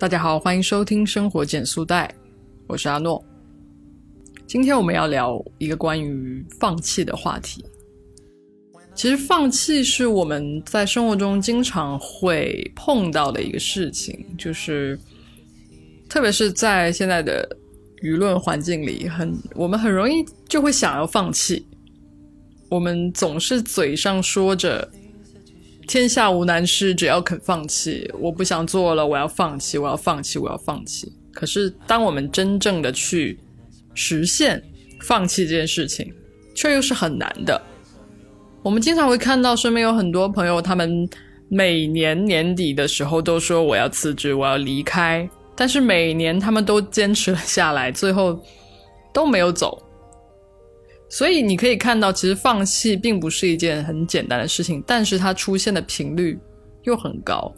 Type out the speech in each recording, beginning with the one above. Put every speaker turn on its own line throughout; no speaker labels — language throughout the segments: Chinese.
大家好，欢迎收听生活减速带，我是阿诺。今天我们要聊一个关于放弃的话题。其实放弃是我们在生活中经常会碰到的一个事情，就是特别是在现在的舆论环境里，很我们很容易就会想要放弃。我们总是嘴上说着“天下无难事，只要肯放弃”，我不想做了，我要放弃，我要放弃，我要放弃。可是，当我们真正的去实现放弃这件事情，却又是很难的。我们经常会看到身边有很多朋友，他们每年年底的时候都说我要辞职，我要离开，但是每年他们都坚持了下来，最后都没有走。所以你可以看到，其实放弃并不是一件很简单的事情，但是它出现的频率又很高。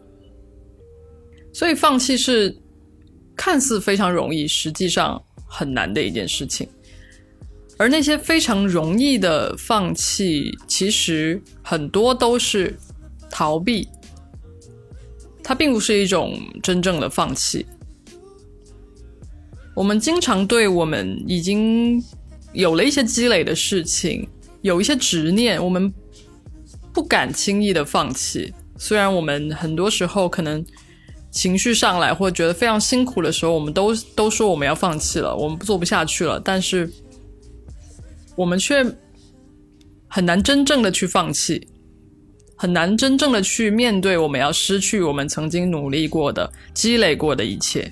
所以放弃是看似非常容易，实际上很难的一件事情。而那些非常容易的放弃，其实很多都是逃避，它并不是一种真正的放弃。我们经常对我们已经。有了一些积累的事情，有一些执念，我们不敢轻易的放弃。虽然我们很多时候可能情绪上来，或者觉得非常辛苦的时候，我们都都说我们要放弃了，我们做不下去了。但是我们却很难真正的去放弃，很难真正的去面对我们要失去我们曾经努力过的、积累过的一切。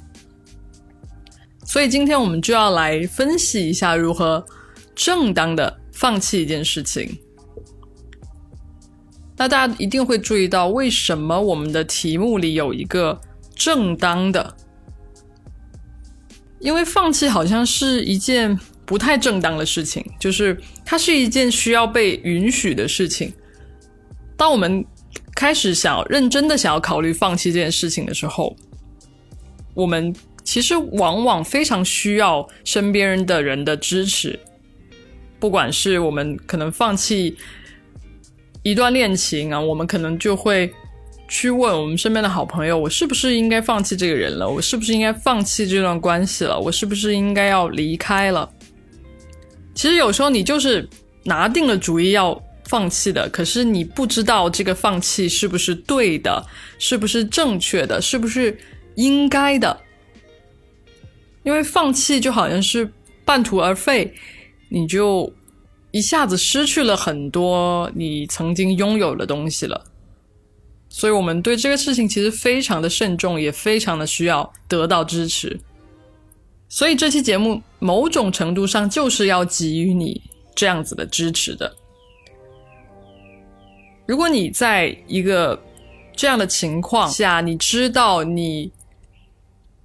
所以今天我们就要来分析一下如何正当的放弃一件事情。那大家一定会注意到，为什么我们的题目里有一个“正当的”？因为放弃好像是一件不太正当的事情，就是它是一件需要被允许的事情。当我们开始想要认真的想要考虑放弃这件事情的时候，我们。其实往往非常需要身边人的人的支持，不管是我们可能放弃一段恋情啊，我们可能就会去问我们身边的好朋友：我是不是应该放弃这个人了？我是不是应该放弃这段关系了？我是不是应该要离开了？其实有时候你就是拿定了主意要放弃的，可是你不知道这个放弃是不是对的，是不是正确的，是不是应该的。因为放弃就好像是半途而废，你就一下子失去了很多你曾经拥有的东西了。所以，我们对这个事情其实非常的慎重，也非常的需要得到支持。所以，这期节目某种程度上就是要给予你这样子的支持的。如果你在一个这样的情况下，你知道你。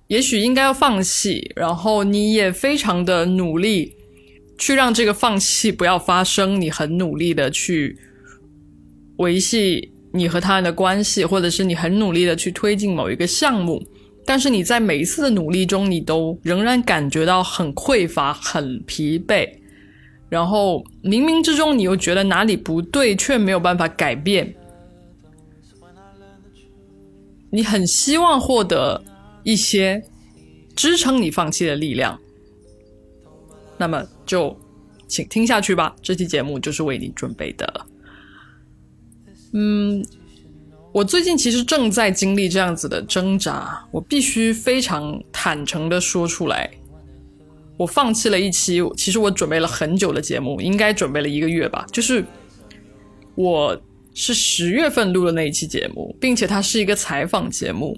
也许应该要放弃，然后你也非常的努力去让这个放弃不要发生。你很努力的去维系你和他人的关系，或者是你很努力的去推进某一个项目，但是你在每一次的努力中，你都仍然感觉到很匮乏、很疲惫，然后冥冥之中你又觉得哪里不对，却没有办法改变。你很希望获得。一些支撑你放弃的力量，那么就请听下去吧。这期节目就是为你准备的。嗯，我最近其实正在经历这样子的挣扎，我必须非常坦诚的说出来，我放弃了一期，其实我准备了很久的节目，应该准备了一个月吧。就是我是十月份录的那一期节目，并且它是一个采访节目。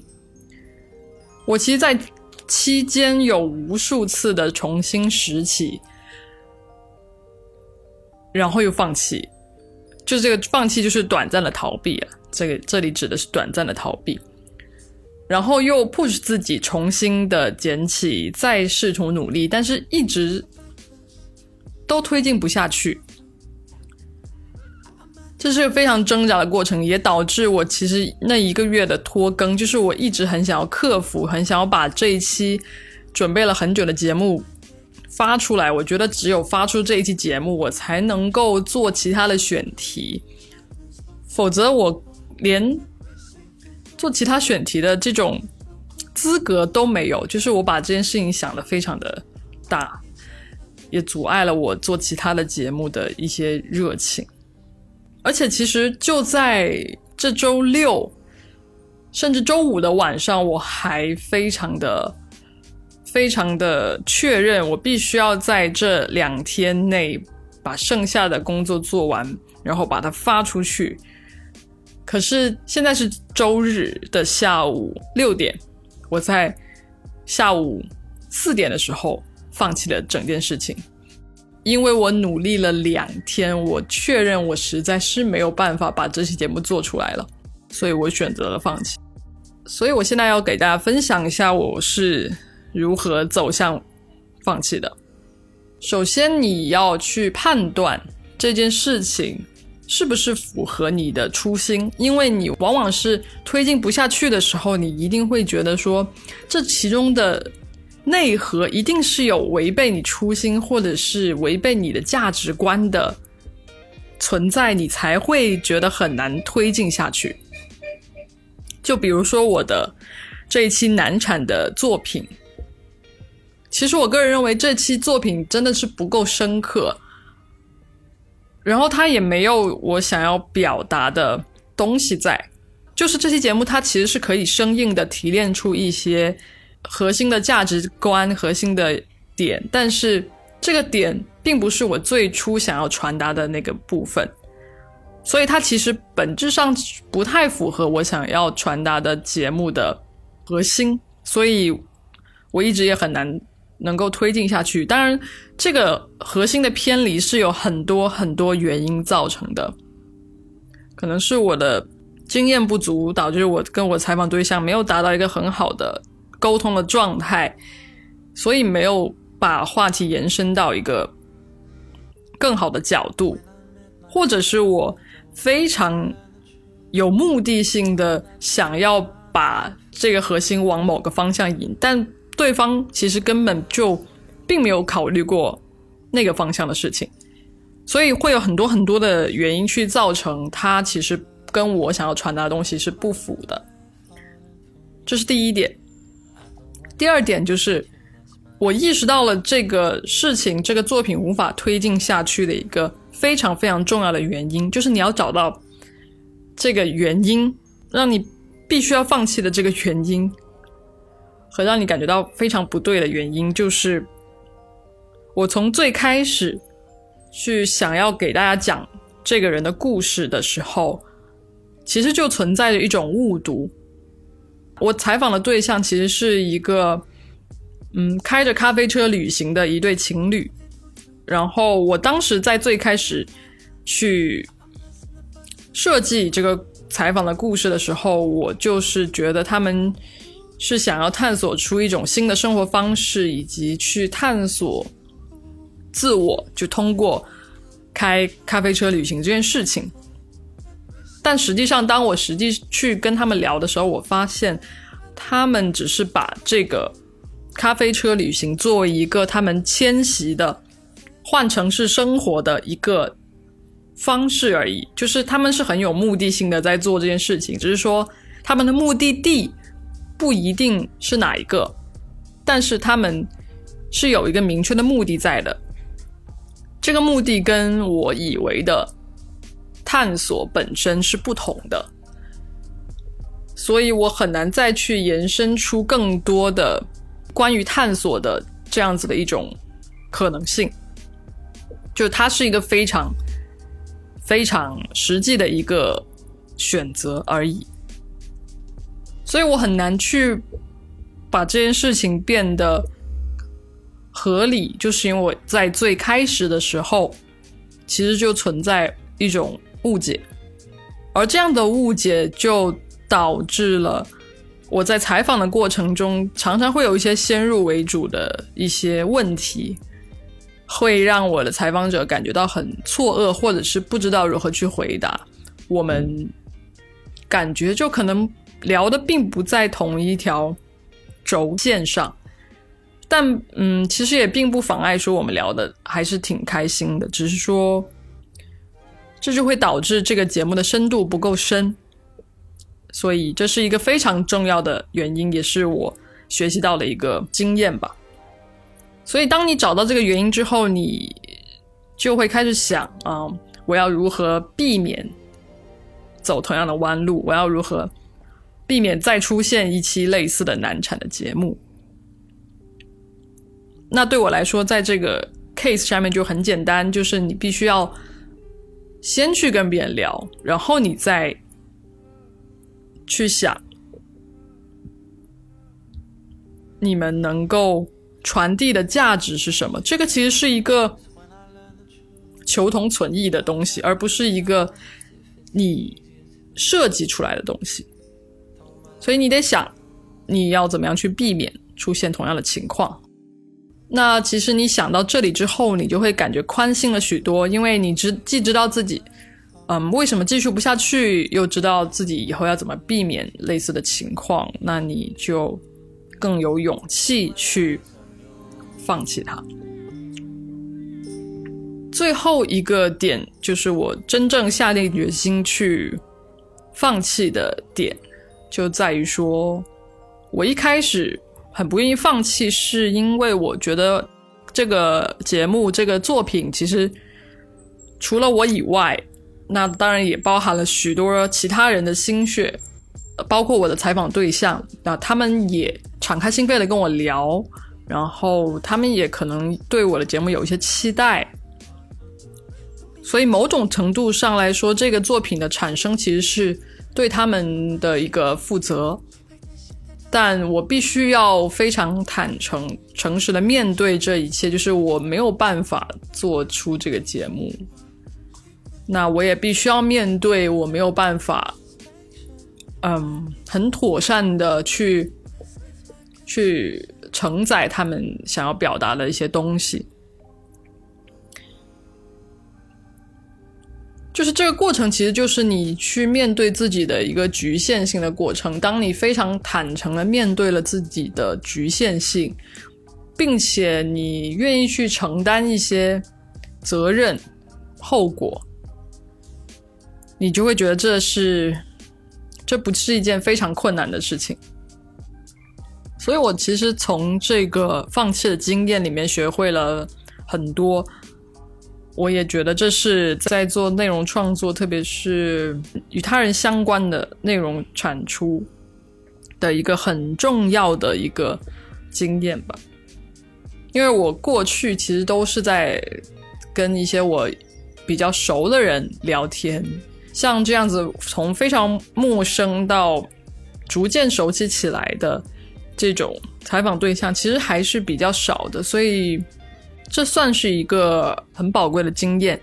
我其实，在期间有无数次的重新拾起，然后又放弃，就这个放弃就是短暂的逃避啊。这个这里指的是短暂的逃避，然后又 push 自己重新的捡起，再试图努力，但是一直都推进不下去。这是个非常挣扎的过程，也导致我其实那一个月的拖更，就是我一直很想要克服，很想要把这一期准备了很久的节目发出来。我觉得只有发出这一期节目，我才能够做其他的选题，否则我连做其他选题的这种资格都没有。就是我把这件事情想得非常的大，也阻碍了我做其他的节目的一些热情。而且，其实就在这周六，甚至周五的晚上，我还非常的、非常的确认，我必须要在这两天内把剩下的工作做完，然后把它发出去。可是现在是周日的下午六点，我在下午四点的时候放弃了整件事情。因为我努力了两天，我确认我实在是没有办法把这期节目做出来了，所以我选择了放弃。所以我现在要给大家分享一下我是如何走向放弃的。首先，你要去判断这件事情是不是符合你的初心，因为你往往是推进不下去的时候，你一定会觉得说这其中的。内核一定是有违背你初心，或者是违背你的价值观的存在，你才会觉得很难推进下去。就比如说我的这一期难产的作品，其实我个人认为这期作品真的是不够深刻，然后它也没有我想要表达的东西在。就是这期节目它其实是可以生硬的提炼出一些。核心的价值观、核心的点，但是这个点并不是我最初想要传达的那个部分，所以它其实本质上不太符合我想要传达的节目的核心，所以我一直也很难能够推进下去。当然，这个核心的偏离是有很多很多原因造成的，可能是我的经验不足，导致我跟我采访对象没有达到一个很好的。沟通的状态，所以没有把话题延伸到一个更好的角度，或者是我非常有目的性的想要把这个核心往某个方向引，但对方其实根本就并没有考虑过那个方向的事情，所以会有很多很多的原因去造成他其实跟我想要传达的东西是不符的，这是第一点。第二点就是，我意识到了这个事情，这个作品无法推进下去的一个非常非常重要的原因，就是你要找到这个原因，让你必须要放弃的这个原因，和让你感觉到非常不对的原因，就是我从最开始去想要给大家讲这个人的故事的时候，其实就存在着一种误读。我采访的对象其实是一个，嗯，开着咖啡车旅行的一对情侣。然后我当时在最开始去设计这个采访的故事的时候，我就是觉得他们是想要探索出一种新的生活方式，以及去探索自我，就通过开咖啡车旅行这件事情。但实际上，当我实际去跟他们聊的时候，我发现他们只是把这个咖啡车旅行作为一个他们迁徙的换城市生活的一个方式而已。就是他们是很有目的性的在做这件事情，只是说他们的目的地不一定是哪一个，但是他们是有一个明确的目的在的。这个目的跟我以为的。探索本身是不同的，所以我很难再去延伸出更多的关于探索的这样子的一种可能性。就它是一个非常非常实际的一个选择而已，所以我很难去把这件事情变得合理，就是因为我在最开始的时候其实就存在一种。误解，而这样的误解就导致了我在采访的过程中，常常会有一些先入为主的一些问题，会让我的采访者感觉到很错愕，或者是不知道如何去回答。我们感觉就可能聊的并不在同一条轴线上，但嗯，其实也并不妨碍说我们聊的还是挺开心的，只是说。这就会导致这个节目的深度不够深，所以这是一个非常重要的原因，也是我学习到的一个经验吧。所以，当你找到这个原因之后，你就会开始想啊，我要如何避免走同样的弯路？我要如何避免再出现一期类似的难产的节目？那对我来说，在这个 case 下面就很简单，就是你必须要先去跟别人聊，然后你再去想你们能够传递的价值是什么。这个其实是一个求同存异的东西，而不是一个你设计出来的东西。所以你得想，你要怎么样去避免出现同样的情况。那其实你想到这里之后，你就会感觉宽心了许多，因为你知既知道自己，嗯，为什么继续不下去，又知道自己以后要怎么避免类似的情况，那你就更有勇气去放弃它。最后一个点就是我真正下定决心去放弃的点，就在于说我一开始。很不愿意放弃，是因为我觉得这个节目、这个作品其实除了我以外，那当然也包含了许多其他人的心血，包括我的采访对象，那他们也敞开心扉的跟我聊，然后他们也可能对我的节目有一些期待，所以某种程度上来说，这个作品的产生其实是对他们的一个负责。但我必须要非常坦诚、诚实的面对这一切，就是我没有办法做出这个节目。那我也必须要面对我没有办法，嗯，很妥善的去去承载他们想要表达的一些东西。就是这个过程，其实就是你去面对自己的一个局限性的过程。当你非常坦诚的面对了自己的局限性，并且你愿意去承担一些责任、后果，你就会觉得这是这不是一件非常困难的事情。所以我其实从这个放弃的经验里面学会了很多。我也觉得这是在做内容创作，特别是与他人相关的内容产出的一个很重要的一个经验吧。因为我过去其实都是在跟一些我比较熟的人聊天，像这样子从非常陌生到逐渐熟悉起来的这种采访对象，其实还是比较少的，所以。这算是一个很宝贵的经验，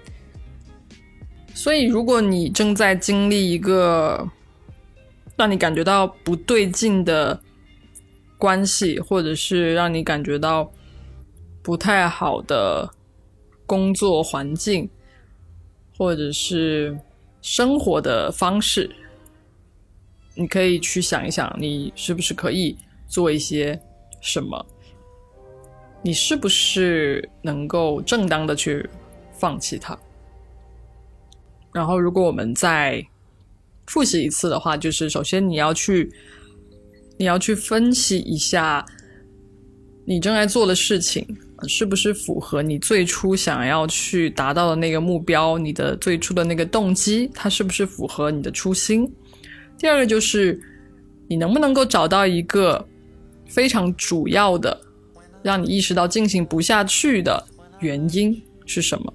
所以如果你正在经历一个让你感觉到不对劲的关系，或者是让你感觉到不太好的工作环境，或者是生活的方式，你可以去想一想，你是不是可以做一些什么。你是不是能够正当的去放弃它？然后，如果我们再复习一次的话，就是首先你要去，你要去分析一下你正在做的事情是不是符合你最初想要去达到的那个目标，你的最初的那个动机，它是不是符合你的初心？第二个就是你能不能够找到一个非常主要的。让你意识到进行不下去的原因是什么？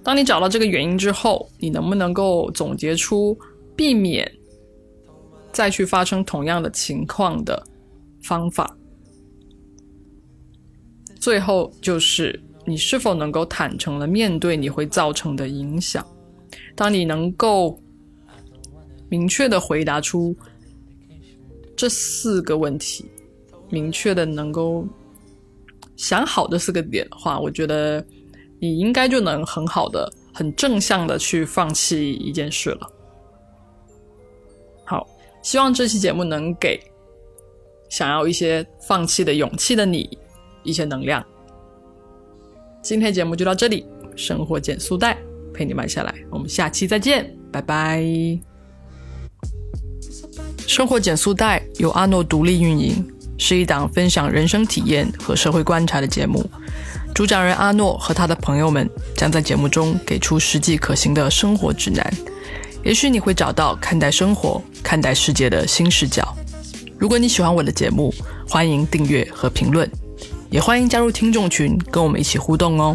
当你找到这个原因之后，你能不能够总结出避免再去发生同样的情况的方法？最后就是你是否能够坦诚的面对你会造成的影响？当你能够明确的回答出这四个问题，明确的能够。想好这四个点的话，我觉得你应该就能很好的、很正向的去放弃一件事了。好，希望这期节目能给想要一些放弃的勇气的你一些能量。今天节目就到这里，生活减速带陪你慢下来，我们下期再见，拜拜。生活减速带由阿诺独立运营。是一档分享人生体验和社会观察的节目。主讲人阿诺和他的朋友们将在节目中给出实际可行的生活指南，也许你会找到看待生活、看待世界的新视角。如果你喜欢我的节目，欢迎订阅和评论，也欢迎加入听众群，跟我们一起互动哦。